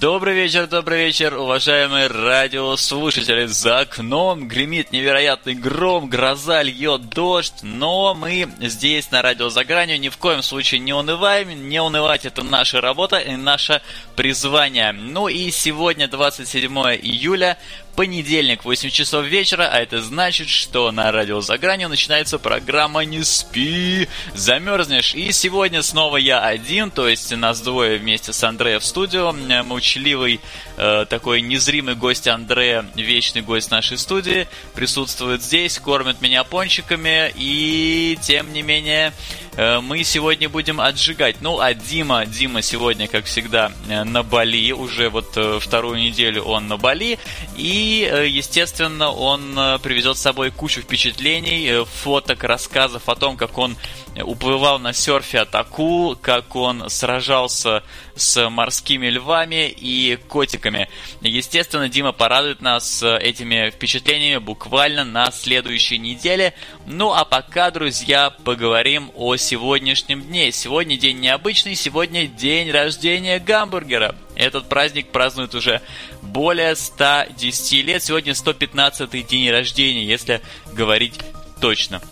Добрый вечер, добрый вечер, уважаемые радиослушатели. За окном гремит невероятный гром, гроза, льет дождь, но мы здесь на радио за гранью ни в коем случае не унываем. Не унывать это наша работа и наше призвание. Ну и сегодня, 27 июля, понедельник, 8 часов вечера, а это значит, что на радио за гранью начинается программа «Не спи, замерзнешь». И сегодня снова я один, то есть нас двое вместе с Андреем в студию. Молчаливый э, такой незримый гость Андрея, вечный гость нашей студии, присутствует здесь, кормит меня пончиками, и тем не менее мы сегодня будем отжигать. Ну, а Дима, Дима сегодня, как всегда, э, на Бали, уже вот э, вторую неделю он на Бали, и э, естественно, он э, привезет с собой кучу впечатлений, э, фоток, рассказов о том, как он уплывал на серфе от акул, как он сражался с морскими львами и котиками. Естественно, Дима порадует нас этими впечатлениями буквально на следующей неделе. Ну а пока, друзья, поговорим о сегодняшнем дне. Сегодня день необычный, сегодня день рождения гамбургера. Этот праздник празднуют уже более 110 лет. Сегодня 115 день рождения, если говорить точно.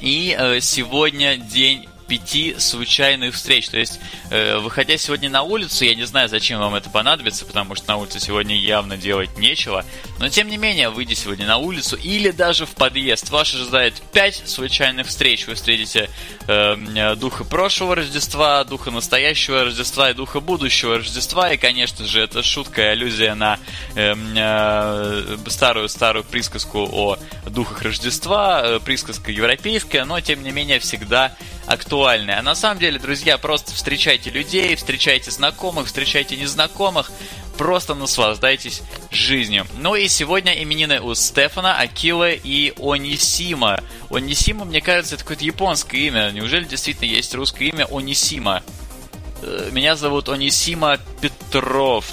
И э, сегодня день пяти случайных встреч. То есть, э, выходя сегодня на улицу, я не знаю, зачем вам это понадобится, потому что на улице сегодня явно делать нечего. Но, тем не менее, выйдя сегодня на улицу или даже в подъезд, вас ожидает пять случайных встреч. Вы встретите э, духа прошлого Рождества, духа настоящего Рождества и духа будущего Рождества. И, конечно же, это шутка и аллюзия на старую-старую э, присказку о духах Рождества, э, присказка европейская, но, тем не менее, всегда актуальная. А на самом деле, друзья, просто встречайте людей, встречайте знакомых, встречайте незнакомых, просто наслаждайтесь жизнью. Ну и сегодня именины у Стефана, Акилы и Онисима. Онисима, мне кажется, это какое-то японское имя. Неужели действительно есть русское имя Онисима? Э, меня зовут Онисима Петров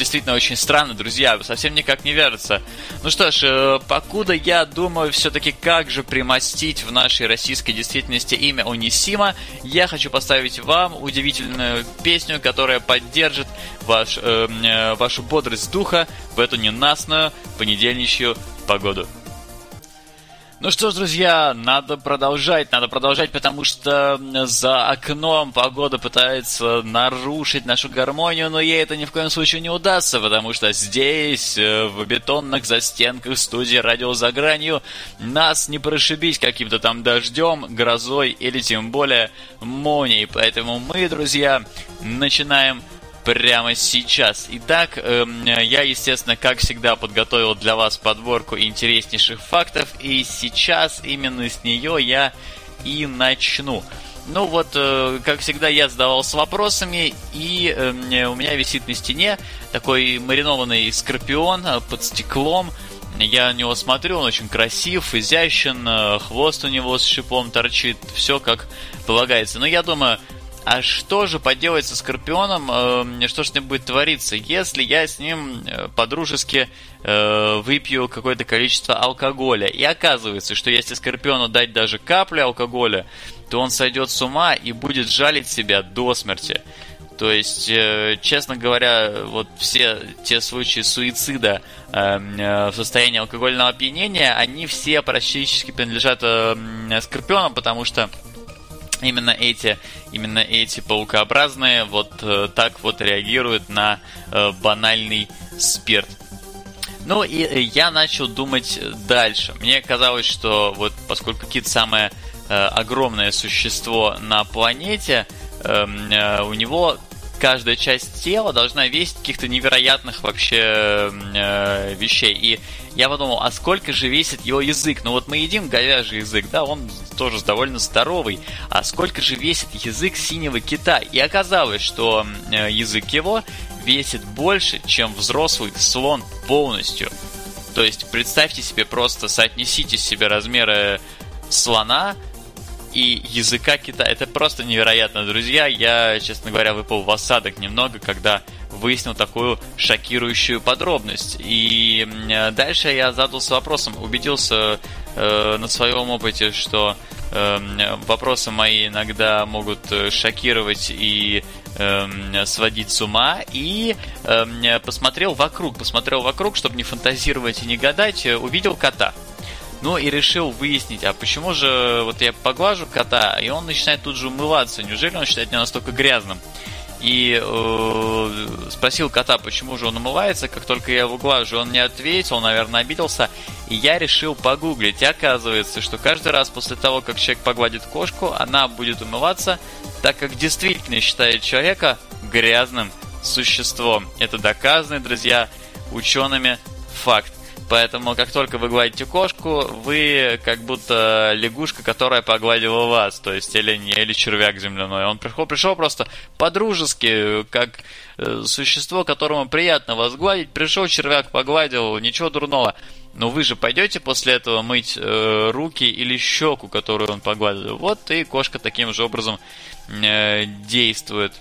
действительно очень странно, друзья, совсем никак не верится. Ну что ж, э, покуда я думаю все-таки, как же примостить в нашей российской действительности имя Унисима, я хочу поставить вам удивительную песню, которая поддержит ваш, э, э, вашу бодрость духа в эту ненастную понедельничью погоду. Ну что ж, друзья, надо продолжать, надо продолжать, потому что за окном погода пытается нарушить нашу гармонию, но ей это ни в коем случае не удастся, потому что здесь, э, в бетонных застенках студии «Радио за гранью», нас не прошибить каким-то там дождем, грозой или тем более молнией. Поэтому мы, друзья, начинаем прямо сейчас. Итак, эм, я, естественно, как всегда, подготовил для вас подборку интереснейших фактов, и сейчас именно с нее я и начну. Ну вот, э, как всегда, я задавался вопросами, и э, у меня висит на стене такой маринованный скорпион э, под стеклом. Я на него смотрю, он очень красив, изящен, э, хвост у него с шипом торчит, все как полагается. Но я думаю, а что же поделать со Скорпионом, э, что с ним будет твориться, если я с ним э, по-дружески э, выпью какое-то количество алкоголя. И оказывается, что если Скорпиону дать даже каплю алкоголя, то он сойдет с ума и будет жалить себя до смерти. То есть, э, честно говоря, вот все те случаи суицида э, в состоянии алкогольного опьянения, они все практически принадлежат э, Скорпионам, потому что именно эти, именно эти паукообразные вот э, так вот реагируют на э, банальный спирт. Ну и э, я начал думать дальше. Мне казалось, что вот поскольку кит самое э, огромное существо на планете, эм, э, у него каждая часть тела должна весить каких-то невероятных вообще э, вещей. И я подумал, а сколько же весит его язык? Ну вот мы едим говяжий язык, да, он тоже довольно здоровый. А сколько же весит язык синего кита? И оказалось, что э, язык его весит больше, чем взрослый слон полностью. То есть представьте себе просто, соотнесите себе размеры слона и языка кита. Это просто невероятно, друзья. Я, честно говоря, выпал в осадок немного, когда выяснил такую шокирующую подробность. И дальше я задался вопросом, убедился э, на своем опыте, что э, вопросы мои иногда могут э, шокировать и э, сводить с ума. И э, посмотрел вокруг, посмотрел вокруг, чтобы не фантазировать и не гадать, э, увидел кота. Ну и решил выяснить, а почему же вот я поглажу кота, и он начинает тут же умываться. Неужели он считает меня настолько грязным? И э, спросил кота, почему же он умывается, как только я его глажу. Он не ответил, наверное, обиделся. И я решил погуглить. И оказывается, что каждый раз после того, как человек погладит кошку, она будет умываться, так как действительно считает человека грязным существом. Это доказанный, друзья, учеными факт. Поэтому, как только вы гладите кошку, вы как будто лягушка, которая погладила вас, то есть или не, или червяк земляной. Он пришел, пришел просто по-дружески, как э, существо, которому приятно вас гладить. Пришел червяк, погладил, ничего дурного. Но вы же пойдете после этого мыть э, руки или щеку, которую он погладил. Вот и кошка таким же образом э, действует.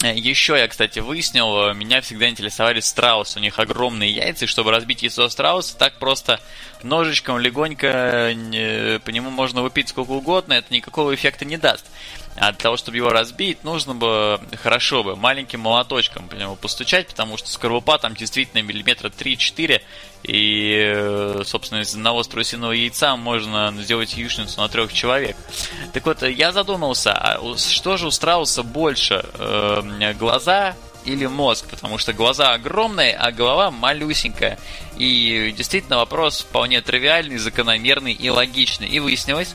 Еще я, кстати, выяснил, меня всегда интересовали страусы. У них огромные яйца, и чтобы разбить яйцо страуса, так просто ножичком легонько по нему можно выпить сколько угодно, это никакого эффекта не даст. А для того, чтобы его разбить, нужно бы хорошо бы маленьким молоточком по нему постучать, потому что скорлупа там действительно миллиметра 3-4, и, собственно, из одного страусиного яйца можно сделать яичницу на трех человек. Так вот, я задумался, а что же у страуса больше, э, глаза или мозг, потому что глаза огромные, а голова малюсенькая. И действительно вопрос вполне тривиальный, закономерный и логичный. И выяснилось,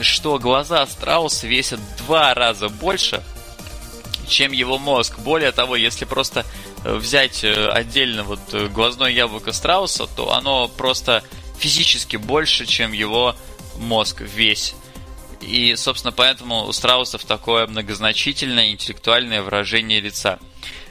что глаза страуса весят в два раза больше, чем его мозг. Более того, если просто э, взять э, отдельно вот э, глазное яблоко страуса, то оно просто физически больше, чем его мозг весь. И, собственно, поэтому у страусов такое многозначительное интеллектуальное выражение лица.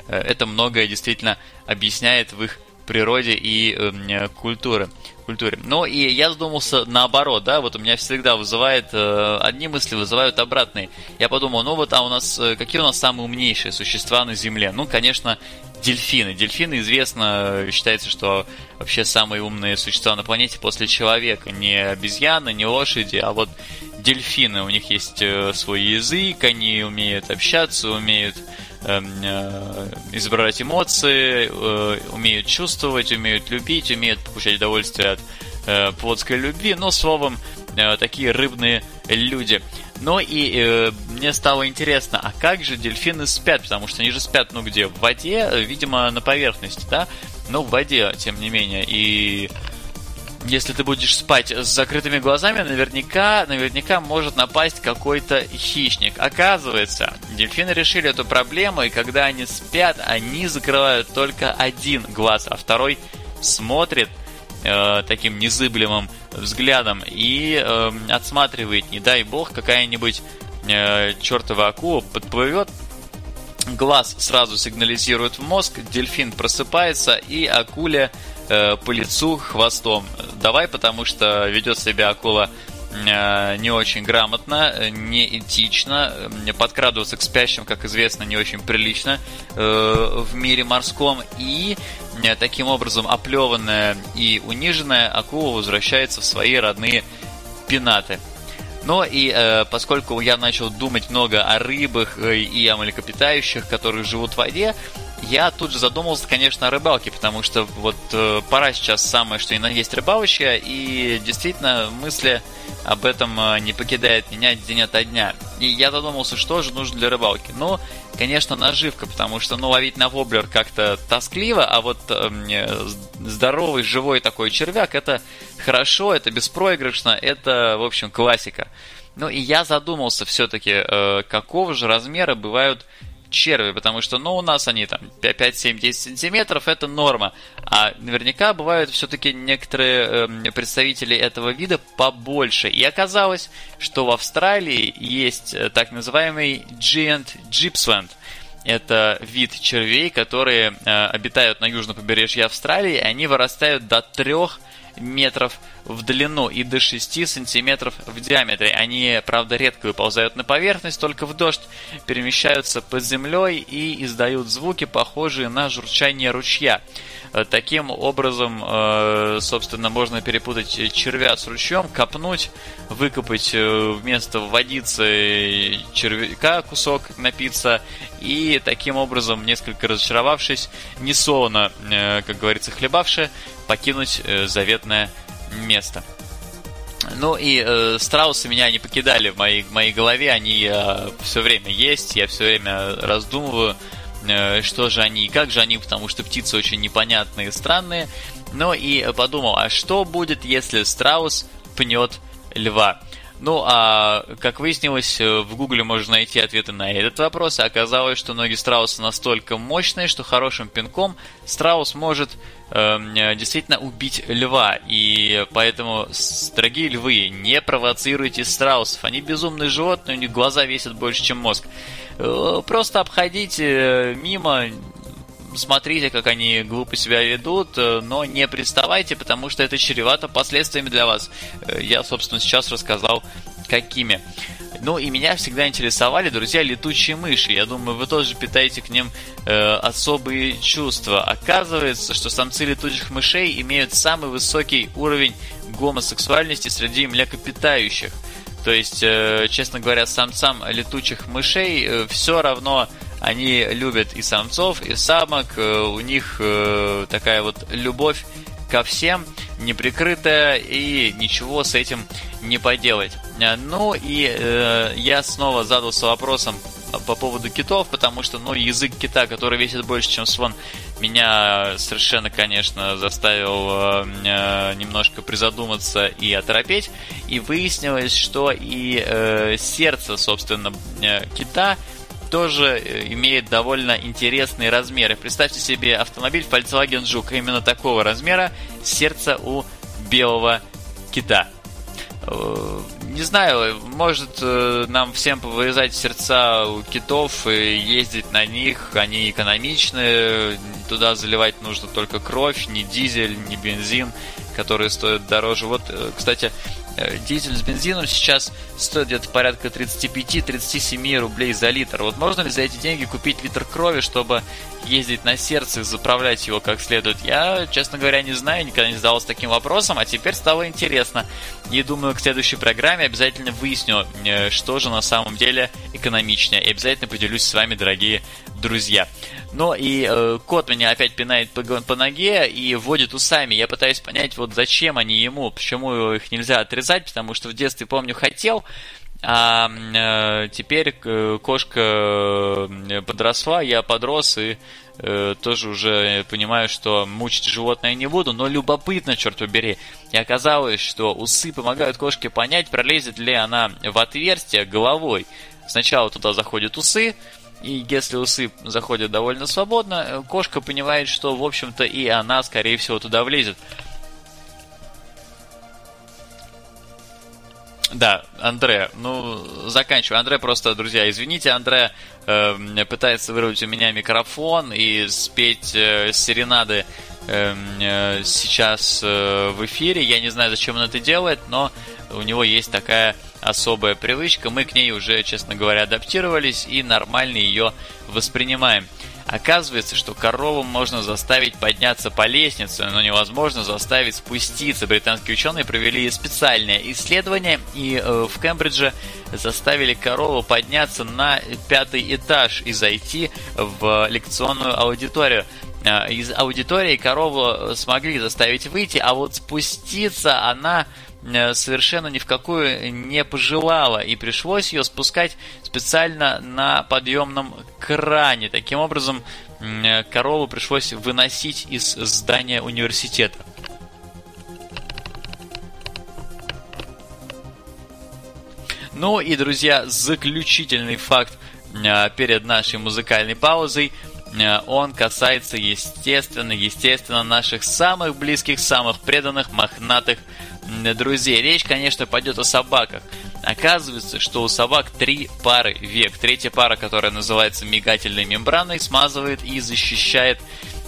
Это многое действительно объясняет в их природе и э, культуре. культуре. Ну и я задумался наоборот, да, вот у меня всегда вызывает, э, одни мысли вызывают обратные. Я подумал, ну вот, а у нас, э, какие у нас самые умнейшие существа на Земле? Ну, конечно, дельфины. Дельфины известно, считается, что вообще самые умные существа на планете после человека. Не обезьяны, не лошади, а вот дельфины. У них есть э, свой язык, они умеют общаться, умеют Эм, э, изображать эмоции, э, умеют чувствовать, умеют любить, умеют получать удовольствие от плотской любви, но словом, такие рыбные люди. Но и мне стало интересно, а как же дельфины спят? Потому что они же спят, ну где? В воде, видимо, на поверхности, да? Но в воде, тем не менее. И если ты будешь спать с закрытыми глазами, наверняка, наверняка может напасть какой-то хищник. Оказывается, дельфины решили эту проблему, и когда они спят, они закрывают только один глаз, а второй смотрит э, таким незыблемым взглядом и э, отсматривает, не дай бог, какая-нибудь э, чертова акула подплывет, глаз сразу сигнализирует в мозг, дельфин просыпается и акуля э, по лицу хвостом. Давай, потому что ведет себя акула э, не очень грамотно, не этично, подкрадываться к спящим, как известно, не очень прилично э, в мире морском, и э, таким образом оплеванная и униженная акула возвращается в свои родные пенаты. Но и э, поскольку я начал думать много о рыбах э, и о млекопитающих, которые живут в воде, я тут же задумался, конечно, о рыбалке, потому что вот э, пора сейчас самое, что и на есть рыбалочка, и действительно мысли об этом э, не покидает меня день ото дня. И я задумался, что же нужно для рыбалки. Ну, конечно, наживка, потому что, ну, ловить на воблер как-то тоскливо, а вот э, здоровый, живой такой червяк, это хорошо, это беспроигрышно, это, в общем, классика. Ну, и я задумался все-таки, э, какого же размера бывают черви, потому что, ну, у нас они там 5, 7, 10 сантиметров, это норма. А наверняка бывают все-таки некоторые э, представители этого вида побольше. И оказалось, что в Австралии есть э, так называемый Giant Gippsland. Это вид червей, которые э, обитают на южном побережье Австралии. Они вырастают до 3 метров в длину и до 6 сантиметров в диаметре. Они, правда, редко выползают на поверхность, только в дождь перемещаются под землей и издают звуки, похожие на журчание ручья. Э, таким образом, э, собственно, можно перепутать червя с ручьем, копнуть, выкопать э, вместо водицы червяка кусок напиться и таким образом, несколько разочаровавшись, не солоно, как говорится, хлебавши, покинуть заветное место. Ну и э, страусы меня не покидали в моей, в моей голове, они э, все время есть, я все время раздумываю, Э, что же они и как же они, потому что птицы очень непонятные и странные. Ну и подумал, а что будет, если страус пнет льва? Ну, а как выяснилось, э, в Гугле можно найти ответы на этот вопрос, и оказалось, что ноги страуса настолько мощные, что хорошим пинком страус может э, действительно убить льва. И поэтому, дорогие львы, не провоцируйте страусов. Они безумные животные, у них глаза весят больше, чем мозг. Э, просто обходите э, мимо, смотрите, как они глупо себя ведут, э, но не приставайте, потому что это чревато последствиями для вас. Я, собственно, сейчас рассказал, какими. Ну и меня всегда интересовали, друзья, летучие мыши. Я думаю, вы тоже питаете к ним э, особые чувства. Оказывается, что самцы летучих мышей имеют самый высокий уровень гомосексуальности среди млекопитающих. То есть, э, честно говоря, самцам летучих мышей э, все равно они любят и самцов, и самок. Э, у них такая вот любовь ко всем, неприкрытая, и ничего с этим не поделать. Ну и я снова задался вопросом, по поводу китов, потому что, ну, язык кита, который весит больше, чем слон, меня совершенно, конечно, заставил э, немножко призадуматься и оторопеть. И выяснилось, что и э, сердце, собственно, э, кита тоже э, имеет довольно интересные размеры. Представьте себе автомобиль Volkswagen Жук именно такого размера, сердце у белого кита. Э, не знаю, может э, нам всем повырезать сердца у китов и ездить на них, они экономичны, туда заливать нужно только кровь, не дизель, не бензин, которые стоят дороже. Вот, кстати, дизель с бензином сейчас стоит где-то порядка 35-37 рублей за литр. Вот можно ли за эти деньги купить литр крови, чтобы ездить на сердце и заправлять его как следует? Я, честно говоря, не знаю, никогда не задавался таким вопросом, а теперь стало интересно. И думаю, к следующей программе обязательно выясню, э, что же на самом деле экономичнее. И обязательно поделюсь с вами, дорогие друзья. Ну и э, кот меня опять пинает по, по ноге и вводит усами. Я пытаюсь понять, вот зачем они ему, почему их нельзя отрезать, потому что в детстве, помню, хотел, а э, теперь э, кошка э, подросла, я подрос и э, тоже уже понимаю, что мучить животное не буду, но любопытно, черт побери. И оказалось, что усы помогают кошке понять, пролезет ли она в отверстие головой. Сначала туда заходят усы, и если усы заходят довольно свободно, э, кошка понимает, что, в общем-то, и она, скорее всего, туда влезет. Да, Андре, ну, заканчиваю. Андре просто, друзья, извините, Андре э, пытается вырвать у меня микрофон и спеть э, серенады э, э, сейчас э, в эфире. Я не знаю, зачем он это делает, но у него есть такая особая привычка, мы к ней уже, честно говоря, адаптировались и нормально ее воспринимаем. Оказывается, что корову можно заставить подняться по лестнице, но невозможно заставить спуститься. Британские ученые провели специальное исследование и э, в Кембридже заставили корову подняться на пятый этаж и зайти в лекционную аудиторию. Э, из аудитории корову смогли заставить выйти, а вот спуститься она Э, совершенно ни в какую не пожелала, и пришлось ее спускать специально на подъемном кране. Таким образом, э, корову пришлось выносить из здания университета. Ну и, друзья, заключительный факт э, перед нашей музыкальной паузой. Он касается, естественно, естественно, наших самых близких, самых преданных, мохнатых друзей. Речь, конечно, пойдет о собаках. Оказывается, что у собак три пары век. Третья пара, которая называется мигательной мембраной, смазывает и защищает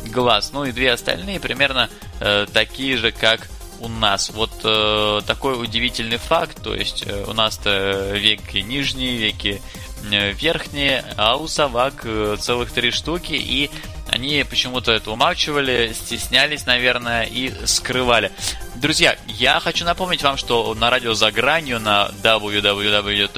глаз. Ну и две остальные примерно э, такие же, как у нас. Вот э, такой удивительный факт, то есть э, у нас-то веки нижние, веки э, верхние, а у собак э, целых три штуки, и они почему-то это умалчивали, стеснялись, наверное, и скрывали. Друзья, я хочу напомнить вам, что на радио «За гранью» на www.eza.fm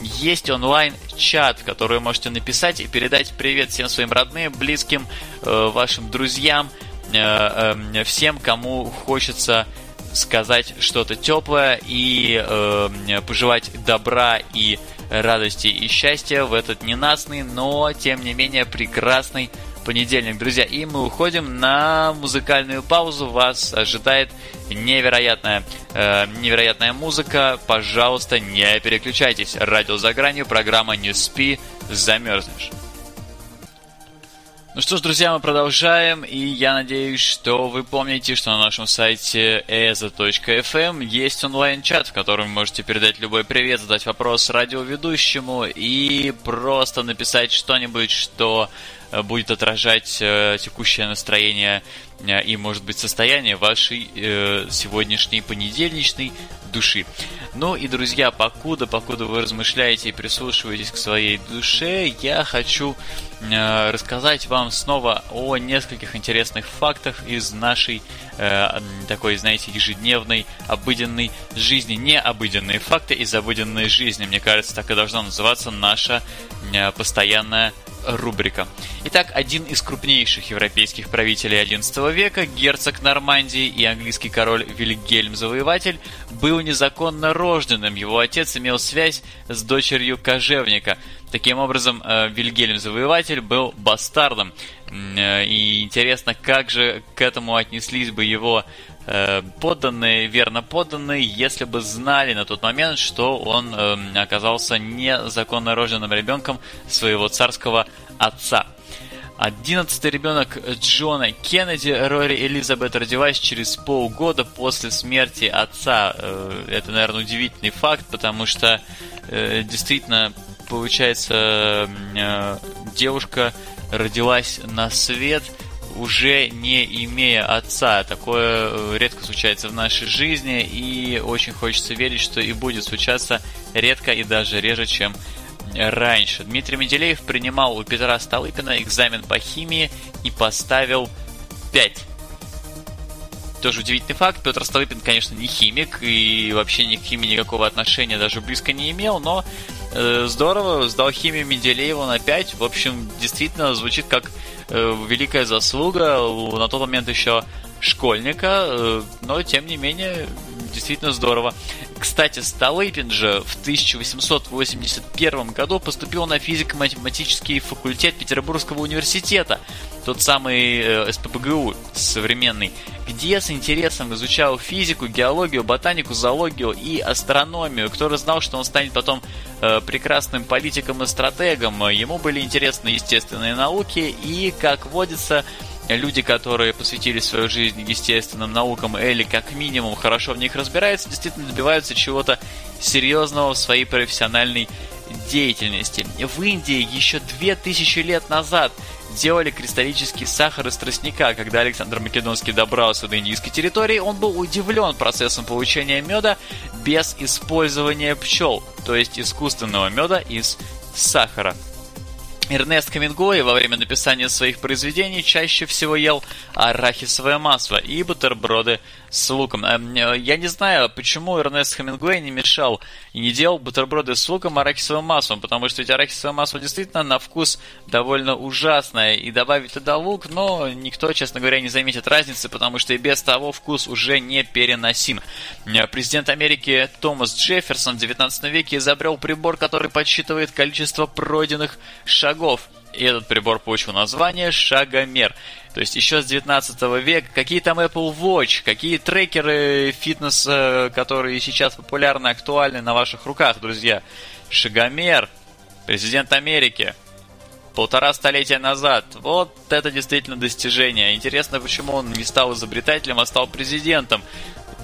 есть онлайн-чат, в который вы можете написать и передать привет всем своим родным, близким, э, вашим друзьям, э, э, всем, кому хочется сказать что-то теплое и пожелать добра и радости и счастья в этот ненастный, но тем не менее прекрасный понедельник, друзья. И мы уходим на музыкальную паузу. Вас ожидает невероятная, э, невероятная музыка. Пожалуйста, не переключайтесь. Радио за гранью, программа «Не спи, замерзнешь». Ну что ж, друзья, мы продолжаем, и я надеюсь, что вы помните, что на нашем сайте eza.fm есть онлайн-чат, в котором вы можете передать любой привет, задать вопрос радиоведущему и просто написать что-нибудь, что будет отражать э, текущее настроение э, и, может быть, состояние вашей э, сегодняшней понедельничной души. Ну и, друзья, покуда, покуда вы размышляете и прислушиваетесь к своей душе, я хочу э, рассказать вам снова о нескольких интересных фактах из нашей э, такой, знаете, ежедневной, обыденной жизни. Не обыденные факты из обыденной жизни. Мне кажется, так и должна называться наша э, постоянная рубрика. Итак, один из крупнейших европейских правителей XI века, герцог Нормандии и английский король Вильгельм Завоеватель, был незаконно рожденным. Его отец имел связь с дочерью кожевника. Таким образом, э, Вильгельм Завоеватель был бастардом. Э, и интересно, как же к этому отнеслись бы его подданные, верно подданные, если бы знали на тот момент, что он оказался незаконно рожденным ребенком своего царского отца. Одиннадцатый ребенок Джона Кеннеди, Рори Элизабет, родилась через полгода после смерти отца. Это, наверное, удивительный факт, потому что действительно получается, э, девушка родилась на свет уже не имея отца. Такое э, редко случается в нашей жизни, и очень хочется верить, что и будет случаться редко и даже реже, чем раньше. Дмитрий Менделеев принимал у Петра Столыпина экзамен по химии и поставил 5. Тоже удивительный факт. Петр Столыпин, конечно, не химик и вообще ни к химии никакого отношения даже близко не имел, но здорово, сдал химию Менделеева на 5. В общем, действительно звучит как э, великая заслуга. На тот момент еще школьника, э, но тем не менее действительно здорово. Кстати, Столыпин же в 1881 году поступил на физико-математический факультет Петербургского университета, тот самый э, СПБГУ современный, где с интересом изучал физику, геологию, ботанику, зоологию и астрономию. Кто знал, что он станет потом э, прекрасным политиком и стратегом. Ему были интересны естественные науки и, как водится, люди, которые посвятили свою жизнь естественным наукам или как минимум хорошо в них разбираются, действительно добиваются чего-то серьезного в своей профессиональной деятельности. В Индии еще 2000 лет назад делали кристаллический сахар из тростника. Когда Александр Македонский добрался до индийской территории, он был удивлен процессом получения меда без использования пчел, то есть искусственного меда из сахара. Эрнест Хемингуэй во время написания своих произведений чаще всего ел арахисовое масло и бутерброды с луком. Эм, э, я не знаю, почему Эрнест Хемингуэй не мешал и не делал бутерброды с луком арахисовым маслом, потому что ведь арахисовое масло действительно на вкус довольно ужасное, и добавить туда лук, но никто, честно говоря, не заметит разницы, потому что и без того вкус уже не переносим. Э, президент Америки Томас Джефферсон в 19 веке изобрел прибор, который подсчитывает количество пройденных шагов шагов. И этот прибор получил название шагомер. То есть еще с 19 века какие там Apple Watch, какие трекеры фитнеса, которые сейчас популярны, актуальны на ваших руках, друзья. Шагомер, президент Америки, полтора столетия назад. Вот это действительно достижение. Интересно, почему он не стал изобретателем, а стал президентом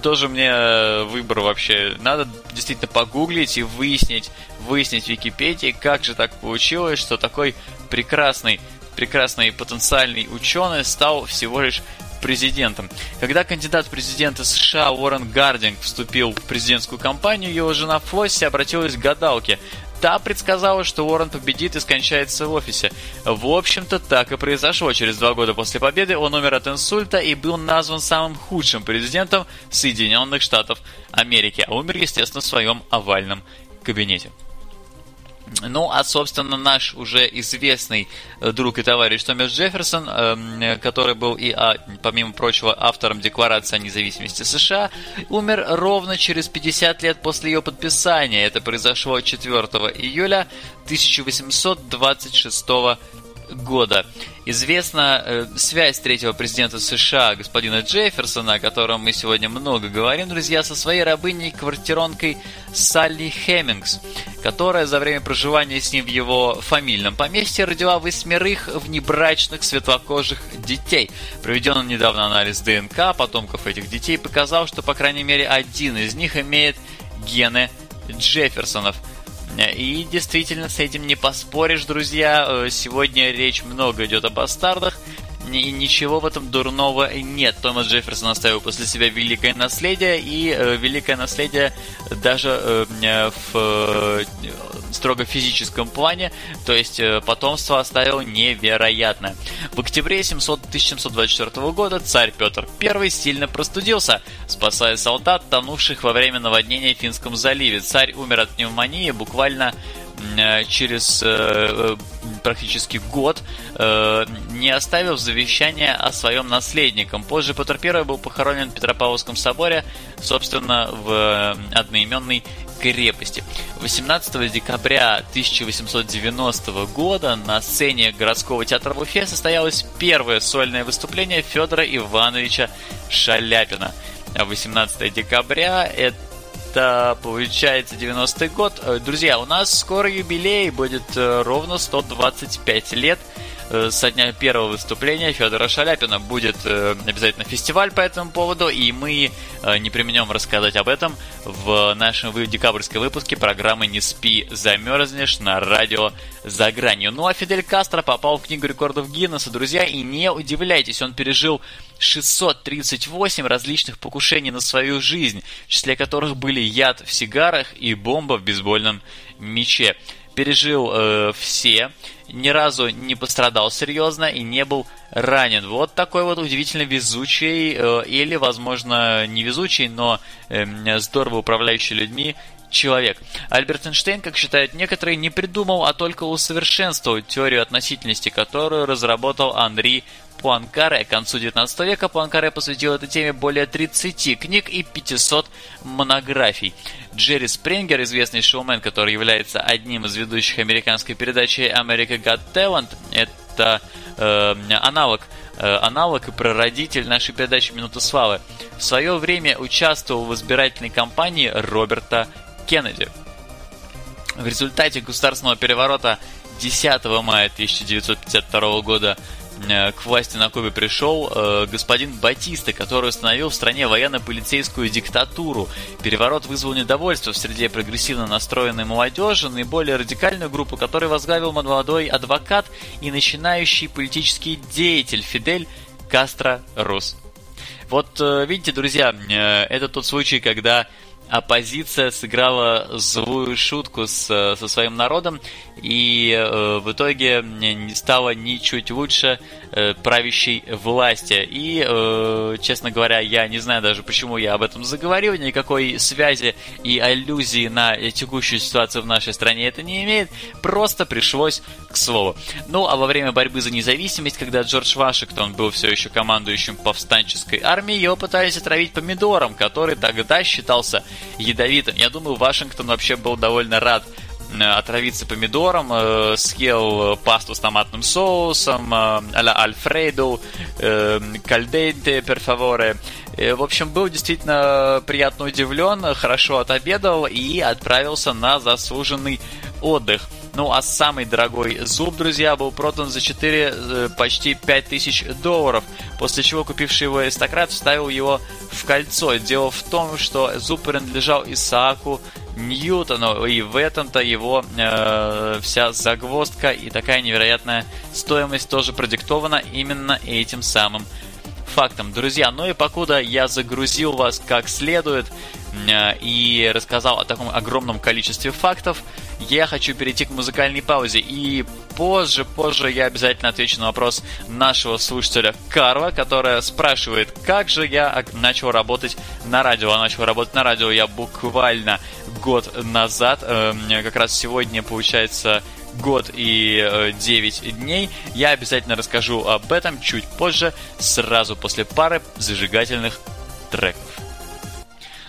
тоже мне выбор вообще. Надо действительно погуглить и выяснить, выяснить в Википедии, как же так получилось, что такой прекрасный, прекрасный потенциальный ученый стал всего лишь президентом. Когда кандидат в президенты США Уоррен Гардинг вступил в президентскую кампанию, его жена Флосси обратилась к гадалке. Та предсказала, что Уоррен победит и скончается в офисе. В общем-то, так и произошло. Через два года после победы он умер от инсульта и был назван самым худшим президентом Соединенных Штатов Америки. А умер, естественно, в своем овальном кабинете. Ну, а, собственно, наш уже известный э, друг и товарищ Томас Джефферсон, эм, который был и, а, помимо прочего, автором Декларации о независимости США, умер ровно через 50 лет после ее подписания. Это произошло 4 июля 1826 года. Известна э, связь третьего президента США, господина Джефферсона, о котором мы сегодня много говорим, друзья, со своей рабыней-квартиронкой Салли Хеммингс, которая за время проживания с ним в его фамильном поместье родила восьмерых внебрачных светлокожих детей. Проведенный недавно анализ ДНК потомков этих детей показал, что, по крайней мере, один из них имеет гены Джефферсонов – и действительно, с этим не поспоришь, друзья. Э, сегодня речь много идет о бастардах. И ничего в этом дурного нет. Томас Джефферсон оставил после себя великое наследие, и э, великое наследие даже э, в э, строго физическом плане, то есть э, потомство оставил невероятное. В октябре 700, 1724 года царь Петр I сильно простудился, спасая солдат, тонувших во время наводнения в Финском заливе. Царь умер от пневмонии буквально Э, через э, практически год, э, не оставив завещания о своем наследником. Позже Петр I был похоронен в Петропавловском соборе, собственно, в одноименной крепости. 18 декабря 1890 года на сцене городского театра в Уфе состоялось первое сольное выступление Федора Ивановича Шаляпина. 18 декабря это это получается 90-й год. Э, друзья, у нас скоро юбилей, будет э, ровно 125 лет со дня первого выступления Федора Шаляпина. Будет э, обязательно фестиваль по этому поводу, и мы э, не применем рассказать об этом в нашем декабрьском выпуске программы «Не спи, замерзнешь» на радио «За гранью». Ну а Фидель Кастро попал в Книгу рекордов Гиннесса, друзья, и не удивляйтесь, он пережил 638 различных покушений на свою жизнь, в числе которых были яд в сигарах и бомба в бейсбольном мече. Пережил э, все, ни разу не пострадал серьезно и не был ранен. Вот такой вот удивительно везучий э, или, возможно, не везучий, но э, здорово управляющий людьми человек. Альберт Эйнштейн, как считают некоторые, не придумал, а только усовершенствовал теорию относительности, которую разработал Анри Пуанкаре. К концу 19 века Пуанкаре посвятил этой теме более 30 книг и 500 монографий. Джерри Спрингер, известный шоумен, который является одним из ведущих американской передачи America Got Talent, это э, аналог аналог и прародитель нашей передачи «Минута славы», в свое время участвовал в избирательной кампании Роберта Кеннеди. В результате государственного переворота 10 мая 1952 года Э, к власти на Кубе пришел э, господин Батиста, который установил в стране военно-полицейскую диктатуру. Переворот вызвал недовольство в среде прогрессивно настроенной молодежи, наиболее радикальную группу, которой возглавил молодой адвокат и начинающий политический деятель Фидель Кастро Рус. Вот э, видите, друзья, э, это тот случай, когда оппозиция сыграла злую шутку с, со своим народом и э, в итоге не стало ничуть лучше э, правящей власти. И, э, честно говоря, я не знаю даже, почему я об этом заговорил, никакой связи и аллюзии на текущую ситуацию в нашей стране это не имеет, просто пришлось к слову. Ну, а во время борьбы за независимость, когда Джордж Вашингтон был все еще командующим повстанческой армией, его пытались отравить помидором, который тогда считался ядовитым. Я думаю, Вашингтон вообще был довольно рад э, отравиться помидором, э, съел пасту с томатным соусом, э, а-ля э, кальденте, перфаворе. Э, в общем, был действительно приятно удивлен, хорошо отобедал и отправился на заслуженный отдых. Ну, а самый дорогой зуб, друзья, был продан за 4, э, почти 5 тысяч долларов, после чего купивший его аристократ вставил его в кольцо. Дело в том, что зуб принадлежал Исааку Ньютону, и в этом-то его э, вся загвоздка и такая невероятная стоимость тоже продиктована именно этим самым фактом. Друзья, ну и покуда я загрузил вас как следует и рассказал о таком огромном количестве фактов, я хочу перейти к музыкальной паузе. И позже, позже я обязательно отвечу на вопрос нашего слушателя Карла, которая спрашивает, как же я начал работать на радио. А начал работать на радио я буквально год назад. Э, как раз сегодня, получается, год и э, 9 дней. Я обязательно расскажу об этом чуть позже, сразу после пары зажигательных треков.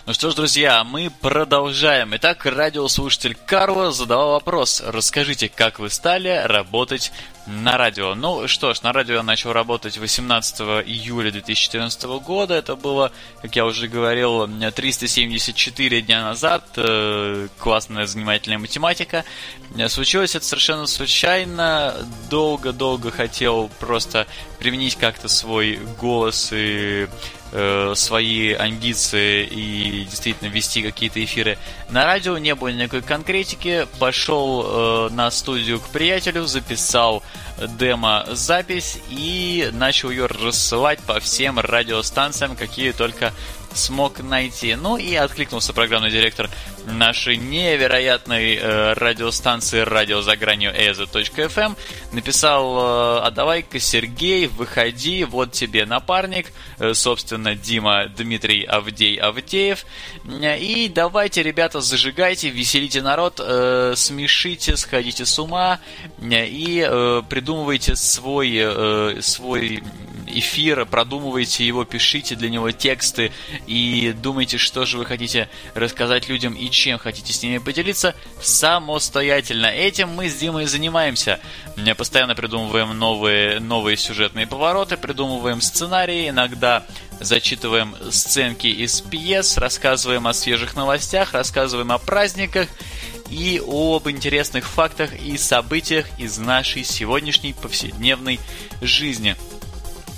Ну что ж, друзья, мы продолжаем. Итак, радиослушатель Карла задавал вопрос. Расскажите, как вы стали работать на радио? Ну что ж, на радио я начал работать 18 июля 2014 года. Это было, как я уже говорил, 374 дня назад. Э, классная, занимательная математика. Случилось это совершенно случайно. Долго-долго хотел просто применить как-то свой голос и э, свои амбиции и действительно вести какие-то эфиры на радио, не было никакой конкретики, пошел э, на студию к приятелю, записал демо-запись и начал ее рассылать по всем радиостанциям, какие только смог найти. Ну и откликнулся программный директор нашей невероятной э, радиостанции «Радио за гранью EZA.FM». Написал, э, а давай-ка, Сергей, выходи, вот тебе напарник, э, собственно, Дима Дмитрий Авдей Авдеев. И давайте, ребята, зажигайте, веселите народ, э, смешите, сходите с ума и э, придумывайте свой, э, свой эфир, продумывайте его, пишите для него тексты и думайте, что же вы хотите рассказать людям и чем хотите с ними поделиться самостоятельно. Этим мы с Димой занимаемся. Постоянно придумываем новые, новые сюжетные повороты, придумываем сценарии, иногда зачитываем сценки из пьес, рассказываем о свежих новостях, рассказываем о праздниках и об интересных фактах и событиях из нашей сегодняшней повседневной жизни.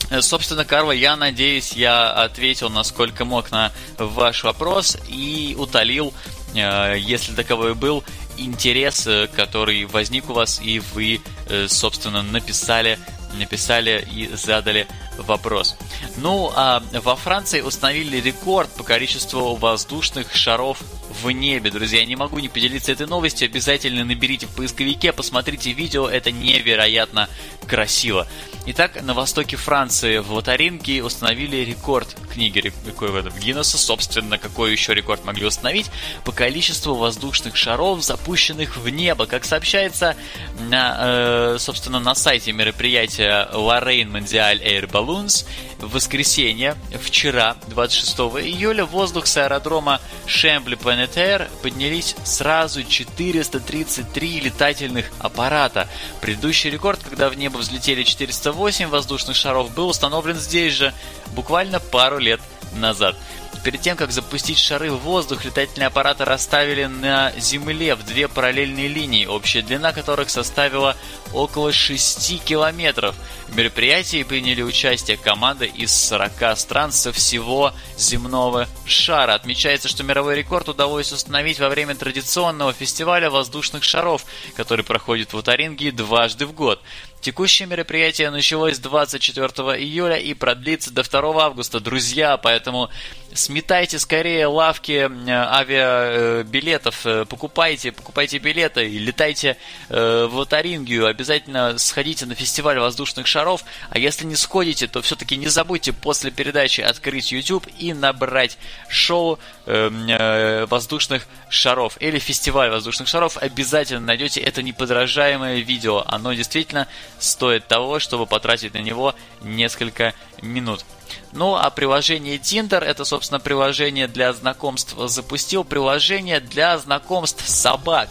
Э, собственно, Карла, я надеюсь, я ответил насколько мог на ваш вопрос и утолил, э, если таковой был, интерес, э, который возник у вас, и вы, собственно, написали, написали и задали вопрос. Ну, а во Франции установили рекорд по количеству воздушных шаров в небе, друзья. Я не могу не поделиться этой новостью. Обязательно наберите в поисковике, посмотрите видео. Это невероятно красиво. Итак, на востоке Франции в Лотаринге установили рекорд книги рекордов Гиннесса. Собственно, какой еще рекорд могли установить? По количеству воздушных шаров, запущенных в небо. Как сообщается, на, э, собственно, на сайте мероприятия Lorraine Mondial Air Balloons, в воскресенье, вчера, 26 июля, в воздух с аэродрома Шембли Планетер поднялись сразу 433 летательных аппарата. Предыдущий рекорд, когда в небо взлетели 408 воздушных шаров, был установлен здесь же, буквально пару лет назад. Перед тем, как запустить шары в воздух, летательные аппараты расставили на Земле в две параллельные линии, общая длина которых составила около 6 километров. В мероприятии приняли участие команды из 40 стран со всего земного шара. Отмечается, что мировой рекорд удалось установить во время традиционного фестиваля воздушных шаров, который проходит в Утаринге дважды в год. Текущее мероприятие началось 24 июля и продлится до 2 августа, друзья, поэтому сметайте скорее лавки э, авиабилетов, э, покупайте, покупайте билеты и летайте э, в Лотарингию, обязательно сходите на фестиваль воздушных шаров, а если не сходите, то все-таки не забудьте после передачи открыть YouTube и набрать шоу воздушных шаров. Или фестиваль воздушных шаров, обязательно найдете это неподражаемое видео, оно действительно стоит того, чтобы потратить на него несколько минут. Ну, а приложение Tinder, это, собственно, приложение для знакомств, запустил приложение для знакомств собак.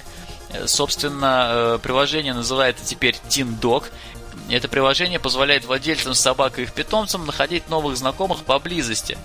Э, собственно, э, приложение называется теперь TinDog. Это приложение позволяет владельцам собак и их питомцам находить новых знакомых поблизости.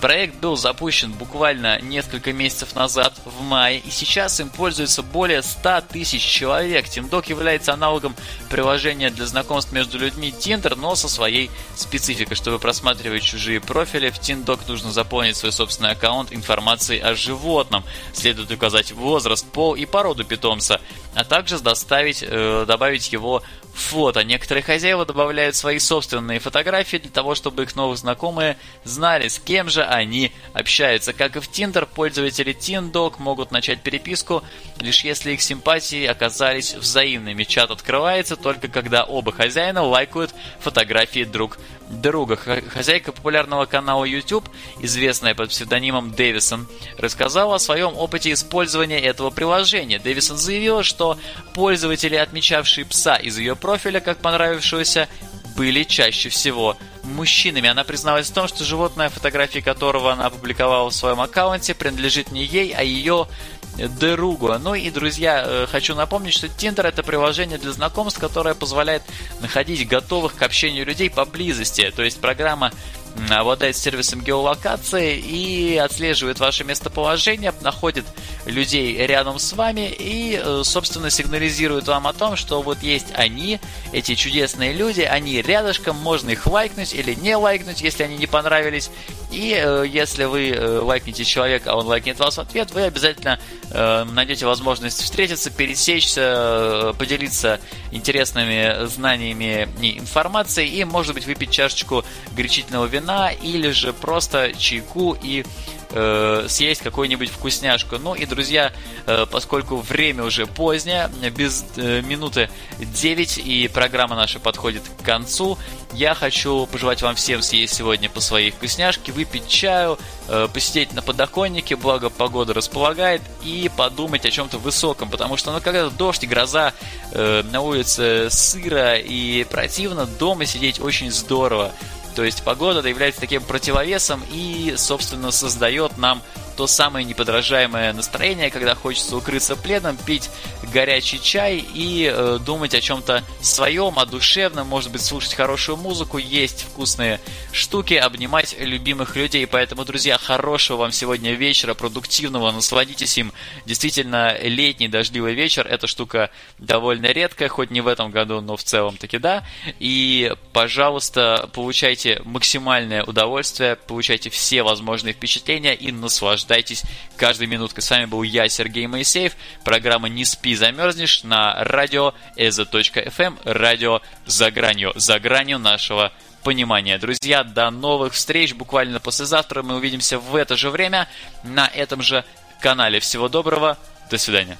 Проект был запущен буквально несколько месяцев назад, в мае, и сейчас им пользуется более 100 тысяч человек. TeamDog является аналогом приложения для знакомств между людьми Tinder, но со своей спецификой. Чтобы просматривать чужие профили, в TeamDog нужно заполнить свой собственный аккаунт информацией о животном. Следует указать возраст, пол и породу питомца, а также доставить, э, добавить его фото. Некоторые хозяева добавляют свои собственные фотографии для того, чтобы их новые знакомые знали, с кем же они общаются. Как и в Tinder, пользователи TinDog могут начать переписку, лишь если их симпатии оказались взаимными. Чат открывается только когда оба хозяина лайкают фотографии друг друга. Хозяйка популярного канала YouTube, известная под псевдонимом Дэвисон, рассказала о своем опыте использования этого приложения. Дэвисон заявила, что пользователи, отмечавшие пса из ее профиля как понравившегося, были чаще всего мужчинами. Она призналась в том, что животное, фотографии которого она опубликовала в своем аккаунте, принадлежит не ей, а ее другу. Ну и, друзья, э, хочу напомнить, что Tinder это приложение для знакомств, которое позволяет находить готовых к общению людей поблизости. То есть программа обладает сервисом геолокации и отслеживает ваше местоположение, находит людей рядом с вами и, э, собственно, сигнализирует вам о том, что вот есть они, эти чудесные люди, они рядышком, можно их лайкнуть или не лайкнуть, если они не понравились. И э, если вы э, лайкнете человека, а он лайкнет вас в ответ, вы обязательно найдете возможность встретиться, пересечься, поделиться интересными знаниями и информацией и, может быть, выпить чашечку горячительного вина или же просто чайку и э, съесть какую-нибудь вкусняшку. Ну и, друзья, э, поскольку время уже позднее, без э, минуты 9 и программа наша подходит к концу, я хочу пожелать вам всем съесть сегодня по своей вкусняшке, выпить чаю, э, посидеть на подоконнике, благо погода располагает, и подумать о чем-то высоком, потому что, ну, когда дождь и гроза, э, на улице сыро и противно, дома сидеть очень здорово. То есть погода является таким противовесом и, собственно, создает нам то самое неподражаемое настроение, когда хочется укрыться пледом, пить горячий чай и э, думать о чем-то своем, о душевном, может быть, слушать хорошую музыку, есть вкусные штуки, обнимать любимых людей. Поэтому, друзья, хорошего вам сегодня вечера, продуктивного, насладитесь им. Действительно, летний дождливый вечер, эта штука довольно редкая, хоть не в этом году, но в целом таки да. И, пожалуйста, получайте максимальное удовольствие, получайте все возможные впечатления и наслаждайтесь наслаждайтесь каждой минуткой. С вами был я, Сергей Моисеев. Программа «Не спи, замерзнешь» на радио eza.fm, радио «За гранью», за гранью нашего понимания. Друзья, до новых встреч. Буквально послезавтра мы увидимся в это же время на этом же канале. Всего доброго. До свидания.